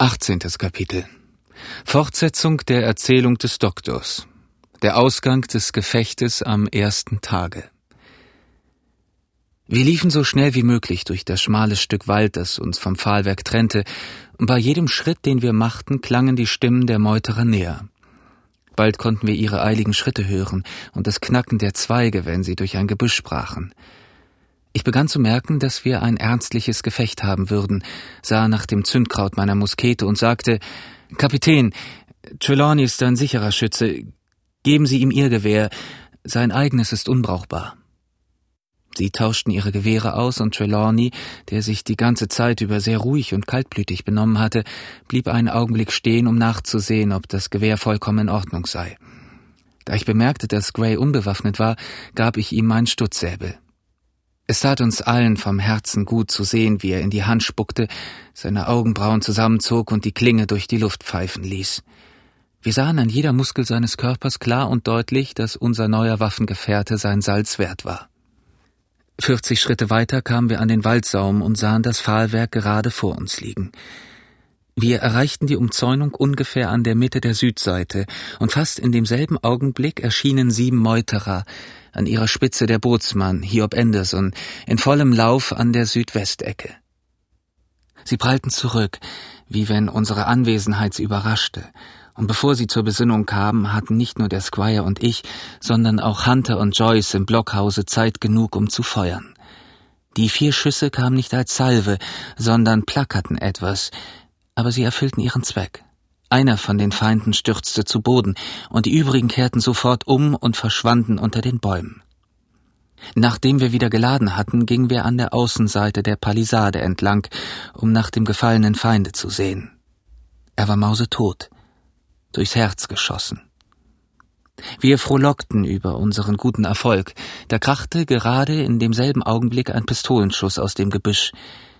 18. Kapitel Fortsetzung der Erzählung des Doktors Der Ausgang des Gefechtes am ersten Tage Wir liefen so schnell wie möglich durch das schmale Stück Wald, das uns vom Pfahlwerk trennte, und bei jedem Schritt, den wir machten, klangen die Stimmen der Meuterer näher. Bald konnten wir ihre eiligen Schritte hören und das Knacken der Zweige, wenn sie durch ein Gebüsch sprachen. Ich begann zu merken, dass wir ein ernstliches Gefecht haben würden, sah nach dem Zündkraut meiner Muskete und sagte Kapitän, Trelawney ist ein sicherer Schütze. Geben Sie ihm Ihr Gewehr. Sein eigenes ist unbrauchbar. Sie tauschten ihre Gewehre aus und Trelawney, der sich die ganze Zeit über sehr ruhig und kaltblütig benommen hatte, blieb einen Augenblick stehen, um nachzusehen, ob das Gewehr vollkommen in Ordnung sei. Da ich bemerkte, dass Gray unbewaffnet war, gab ich ihm meinen Stutzsäbel. Es tat uns allen vom Herzen gut zu sehen, wie er in die Hand spuckte, seine Augenbrauen zusammenzog und die Klinge durch die Luft pfeifen ließ. Wir sahen an jeder Muskel seines Körpers klar und deutlich, dass unser neuer Waffengefährte sein Salz wert war. Vierzig Schritte weiter kamen wir an den Waldsaum und sahen das Pfahlwerk gerade vor uns liegen. Wir erreichten die Umzäunung ungefähr an der Mitte der Südseite, und fast in demselben Augenblick erschienen sieben Meuterer, an ihrer Spitze der Bootsmann, Hiob Anderson, in vollem Lauf an der Südwestecke. Sie prallten zurück, wie wenn unsere Anwesenheit sie überraschte, und bevor sie zur Besinnung kamen, hatten nicht nur der Squire und ich, sondern auch Hunter und Joyce im Blockhause Zeit genug, um zu feuern. Die vier Schüsse kamen nicht als Salve, sondern plackerten etwas, aber sie erfüllten ihren Zweck. Einer von den Feinden stürzte zu Boden, und die übrigen kehrten sofort um und verschwanden unter den Bäumen. Nachdem wir wieder geladen hatten, gingen wir an der Außenseite der Palisade entlang, um nach dem gefallenen Feinde zu sehen. Er war mausetot, durchs Herz geschossen. Wir frohlockten über unseren guten Erfolg, da krachte gerade in demselben Augenblick ein Pistolenschuss aus dem Gebüsch,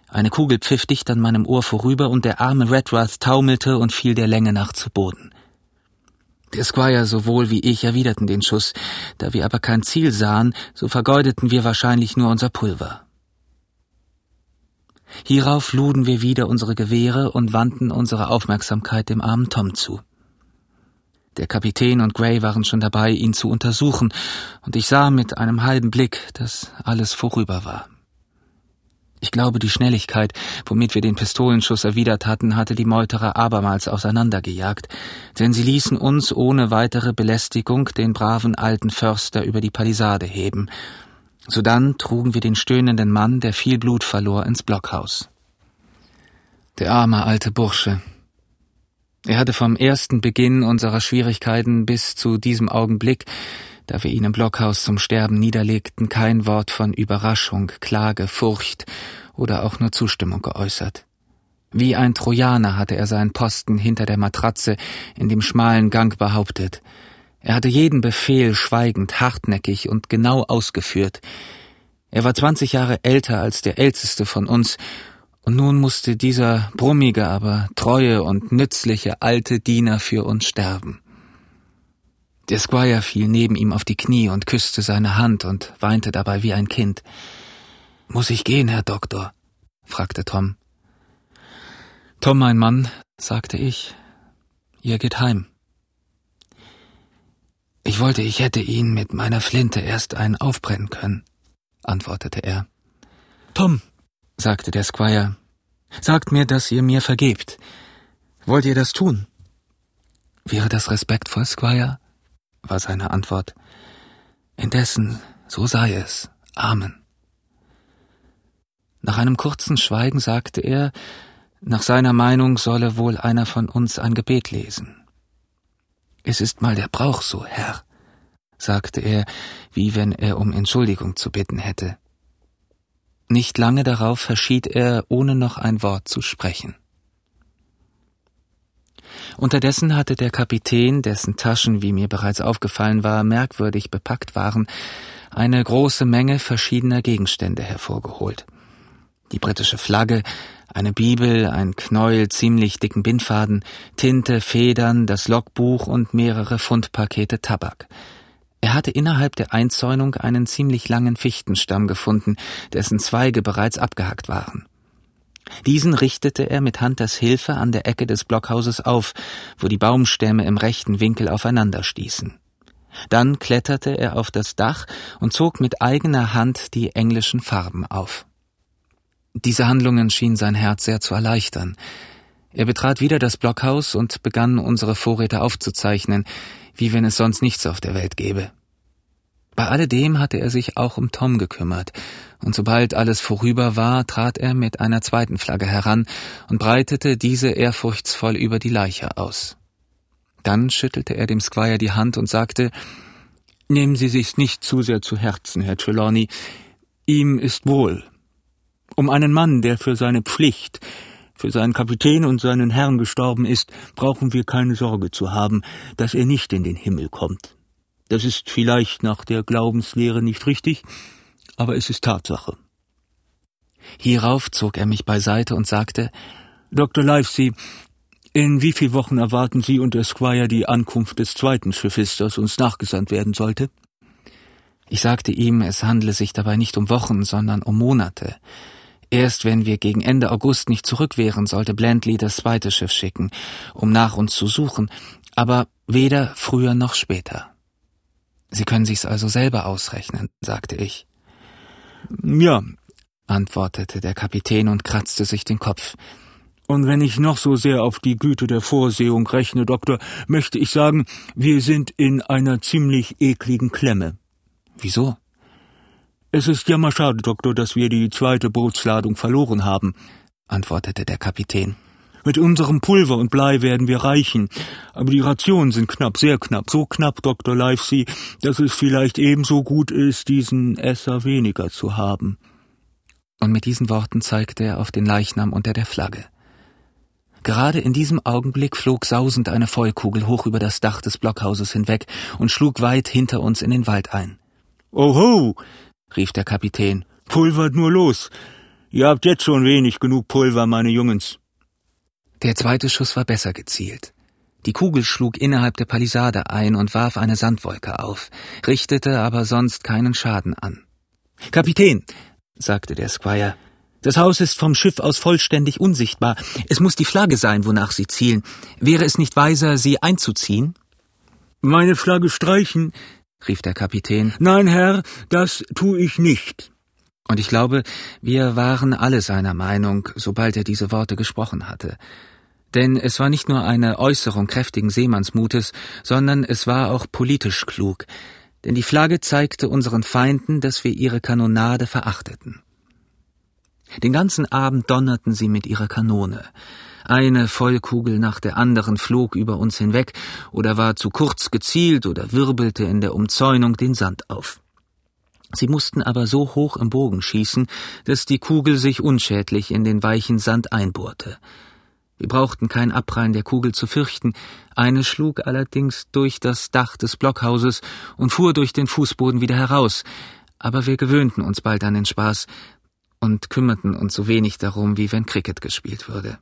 eine Kugel pfiff dicht an meinem Ohr vorüber und der arme Redruth taumelte und fiel der Länge nach zu Boden. Der Squire sowohl wie ich erwiderten den Schuss, da wir aber kein Ziel sahen, so vergeudeten wir wahrscheinlich nur unser Pulver. Hierauf luden wir wieder unsere Gewehre und wandten unsere Aufmerksamkeit dem armen Tom zu. Der Kapitän und Gray waren schon dabei, ihn zu untersuchen, und ich sah mit einem halben Blick, dass alles vorüber war. Ich glaube, die Schnelligkeit, womit wir den Pistolenschuss erwidert hatten, hatte die Meuterer abermals auseinandergejagt, denn sie ließen uns ohne weitere Belästigung den braven alten Förster über die Palisade heben. Sodann trugen wir den stöhnenden Mann, der viel Blut verlor, ins Blockhaus. Der arme alte Bursche. Er hatte vom ersten Beginn unserer Schwierigkeiten bis zu diesem Augenblick da wir ihn im Blockhaus zum Sterben niederlegten, kein Wort von Überraschung, Klage, Furcht oder auch nur Zustimmung geäußert. Wie ein Trojaner hatte er seinen Posten hinter der Matratze in dem schmalen Gang behauptet. Er hatte jeden Befehl schweigend, hartnäckig und genau ausgeführt. Er war zwanzig Jahre älter als der älteste von uns, und nun musste dieser brummige, aber treue und nützliche alte Diener für uns sterben. Der Squire fiel neben ihm auf die Knie und küsste seine Hand und weinte dabei wie ein Kind. Muss ich gehen, Herr Doktor? fragte Tom. Tom, mein Mann, sagte ich, ihr geht heim. Ich wollte, ich hätte ihn mit meiner Flinte erst einen aufbrennen können, antwortete er. Tom, sagte der Squire, sagt mir, dass ihr mir vergebt. Wollt ihr das tun? Wäre das respektvoll, Squire? War seine Antwort. Indessen, so sei es. Amen. Nach einem kurzen Schweigen sagte er, nach seiner Meinung solle wohl einer von uns ein Gebet lesen. Es ist mal der Brauch so, Herr, sagte er, wie wenn er um Entschuldigung zu bitten hätte. Nicht lange darauf verschied er, ohne noch ein Wort zu sprechen. Unterdessen hatte der Kapitän, dessen Taschen, wie mir bereits aufgefallen war, merkwürdig bepackt waren, eine große Menge verschiedener Gegenstände hervorgeholt. Die britische Flagge, eine Bibel, ein Knäuel ziemlich dicken Bindfaden, Tinte, Federn, das Logbuch und mehrere Pfundpakete Tabak. Er hatte innerhalb der Einzäunung einen ziemlich langen Fichtenstamm gefunden, dessen Zweige bereits abgehackt waren. Diesen richtete er mit Hunters Hilfe an der Ecke des Blockhauses auf, wo die Baumstämme im rechten Winkel aufeinander stießen. Dann kletterte er auf das Dach und zog mit eigener Hand die englischen Farben auf. Diese Handlungen schienen sein Herz sehr zu erleichtern. Er betrat wieder das Blockhaus und begann unsere Vorräte aufzuzeichnen, wie wenn es sonst nichts auf der Welt gäbe. Bei alledem hatte er sich auch um Tom gekümmert, und sobald alles vorüber war, trat er mit einer zweiten Flagge heran und breitete diese ehrfurchtsvoll über die Leiche aus. Dann schüttelte er dem Squire die Hand und sagte Nehmen Sie sich's nicht zu sehr zu Herzen, Herr Trelawney. Ihm ist wohl. Um einen Mann, der für seine Pflicht, für seinen Kapitän und seinen Herrn gestorben ist, brauchen wir keine Sorge zu haben, dass er nicht in den Himmel kommt. Das ist vielleicht nach der Glaubenslehre nicht richtig, aber es ist Tatsache. Hierauf zog er mich beiseite und sagte, Dr. Livesey, in wie viel Wochen erwarten Sie und der Squire die Ankunft des zweiten Schiffes, das uns nachgesandt werden sollte? Ich sagte ihm, es handle sich dabei nicht um Wochen, sondern um Monate. Erst wenn wir gegen Ende August nicht zurück wären, sollte Blandley das zweite Schiff schicken, um nach uns zu suchen, aber weder früher noch später. Sie können sich's also selber ausrechnen, sagte ich. Ja, antwortete der Kapitän und kratzte sich den Kopf. Und wenn ich noch so sehr auf die Güte der Vorsehung rechne, Doktor, möchte ich sagen, wir sind in einer ziemlich ekligen Klemme. Wieso? Es ist jammerschade, Doktor, dass wir die zweite Bootsladung verloren haben, antwortete der Kapitän. Mit unserem Pulver und Blei werden wir reichen, aber die Rationen sind knapp, sehr knapp, so knapp, Dr. Livesey, dass es vielleicht ebenso gut ist, diesen Esser weniger zu haben. Und mit diesen Worten zeigte er auf den Leichnam unter der Flagge. Gerade in diesem Augenblick flog sausend eine Feuerkugel hoch über das Dach des Blockhauses hinweg und schlug weit hinter uns in den Wald ein. Oho, rief der Kapitän, pulvert nur los. Ihr habt jetzt schon wenig genug Pulver, meine Jungens. Der zweite Schuss war besser gezielt. Die Kugel schlug innerhalb der Palisade ein und warf eine Sandwolke auf, richtete aber sonst keinen Schaden an. Kapitän, sagte der Squire, das Haus ist vom Schiff aus vollständig unsichtbar. Es muss die Flagge sein, wonach Sie zielen. Wäre es nicht weiser, sie einzuziehen? Meine Flagge streichen, rief der Kapitän. Nein, Herr, das tu ich nicht. Und ich glaube, wir waren alle seiner Meinung, sobald er diese Worte gesprochen hatte. Denn es war nicht nur eine Äußerung kräftigen Seemannsmutes, sondern es war auch politisch klug, denn die Flagge zeigte unseren Feinden, dass wir ihre Kanonade verachteten. Den ganzen Abend donnerten sie mit ihrer Kanone. Eine Vollkugel nach der anderen flog über uns hinweg oder war zu kurz gezielt oder wirbelte in der Umzäunung den Sand auf. Sie mussten aber so hoch im Bogen schießen, dass die Kugel sich unschädlich in den weichen Sand einbohrte. Wir brauchten kein Abprallen der Kugel zu fürchten, eine schlug allerdings durch das Dach des Blockhauses und fuhr durch den Fußboden wieder heraus, aber wir gewöhnten uns bald an den Spaß und kümmerten uns so wenig darum, wie wenn Cricket gespielt würde.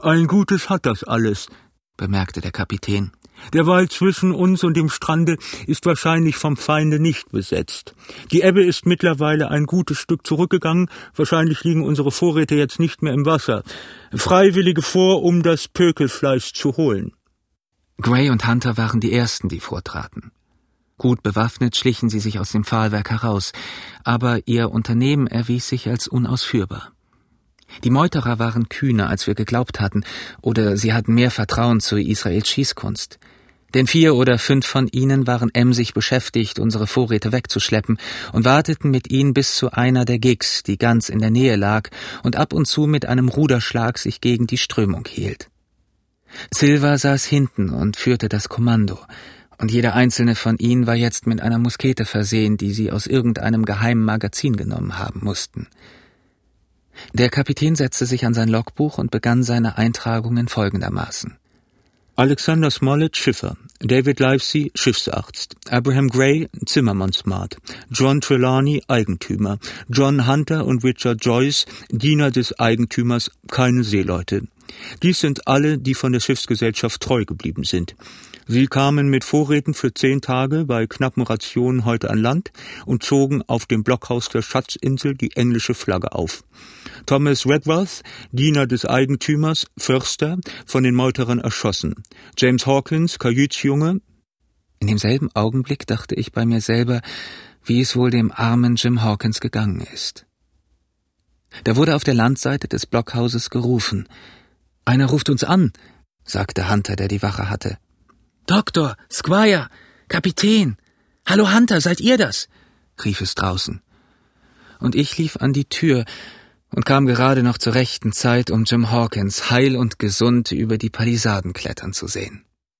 Ein Gutes hat das alles, bemerkte der Kapitän. Der Wald zwischen uns und dem Strande ist wahrscheinlich vom Feinde nicht besetzt. Die Ebbe ist mittlerweile ein gutes Stück zurückgegangen, wahrscheinlich liegen unsere Vorräte jetzt nicht mehr im Wasser. Freiwillige vor, um das Pökelfleisch zu holen. Gray und Hunter waren die ersten, die vortraten. Gut bewaffnet schlichen sie sich aus dem Pfahlwerk heraus, aber ihr Unternehmen erwies sich als unausführbar. Die Meuterer waren kühner, als wir geglaubt hatten, oder sie hatten mehr Vertrauen zu Israels Schießkunst. Denn vier oder fünf von ihnen waren emsig beschäftigt, unsere Vorräte wegzuschleppen und warteten mit ihnen bis zu einer der Gigs, die ganz in der Nähe lag und ab und zu mit einem Ruderschlag sich gegen die Strömung hielt. Silva saß hinten und führte das Kommando, und jeder einzelne von ihnen war jetzt mit einer Muskete versehen, die sie aus irgendeinem geheimen Magazin genommen haben mussten. Der Kapitän setzte sich an sein Logbuch und begann seine Eintragungen folgendermaßen. Alexander Smollett, Schiffer. David Livesey, Schiffsarzt. Abraham Gray, Zimmermannsmat. John Trelawney, Eigentümer. John Hunter und Richard Joyce, Diener des Eigentümers, keine Seeleute. Dies sind alle, die von der Schiffsgesellschaft treu geblieben sind. Sie kamen mit Vorräten für zehn Tage bei knappen Rationen heute an Land und zogen auf dem Blockhaus der Schatzinsel die englische Flagge auf. Thomas Redworth, Diener des Eigentümers, Förster, von den Meuterern erschossen. James Hawkins, Kajütsjunge. In demselben Augenblick dachte ich bei mir selber, wie es wohl dem armen Jim Hawkins gegangen ist. Da wurde auf der Landseite des Blockhauses gerufen. Einer ruft uns an, sagte Hunter, der die Wache hatte. Doktor, Squire, Kapitän. Hallo Hunter, seid ihr das? rief es draußen. Und ich lief an die Tür und kam gerade noch zur rechten Zeit, um Jim Hawkins heil und gesund über die Palisaden klettern zu sehen.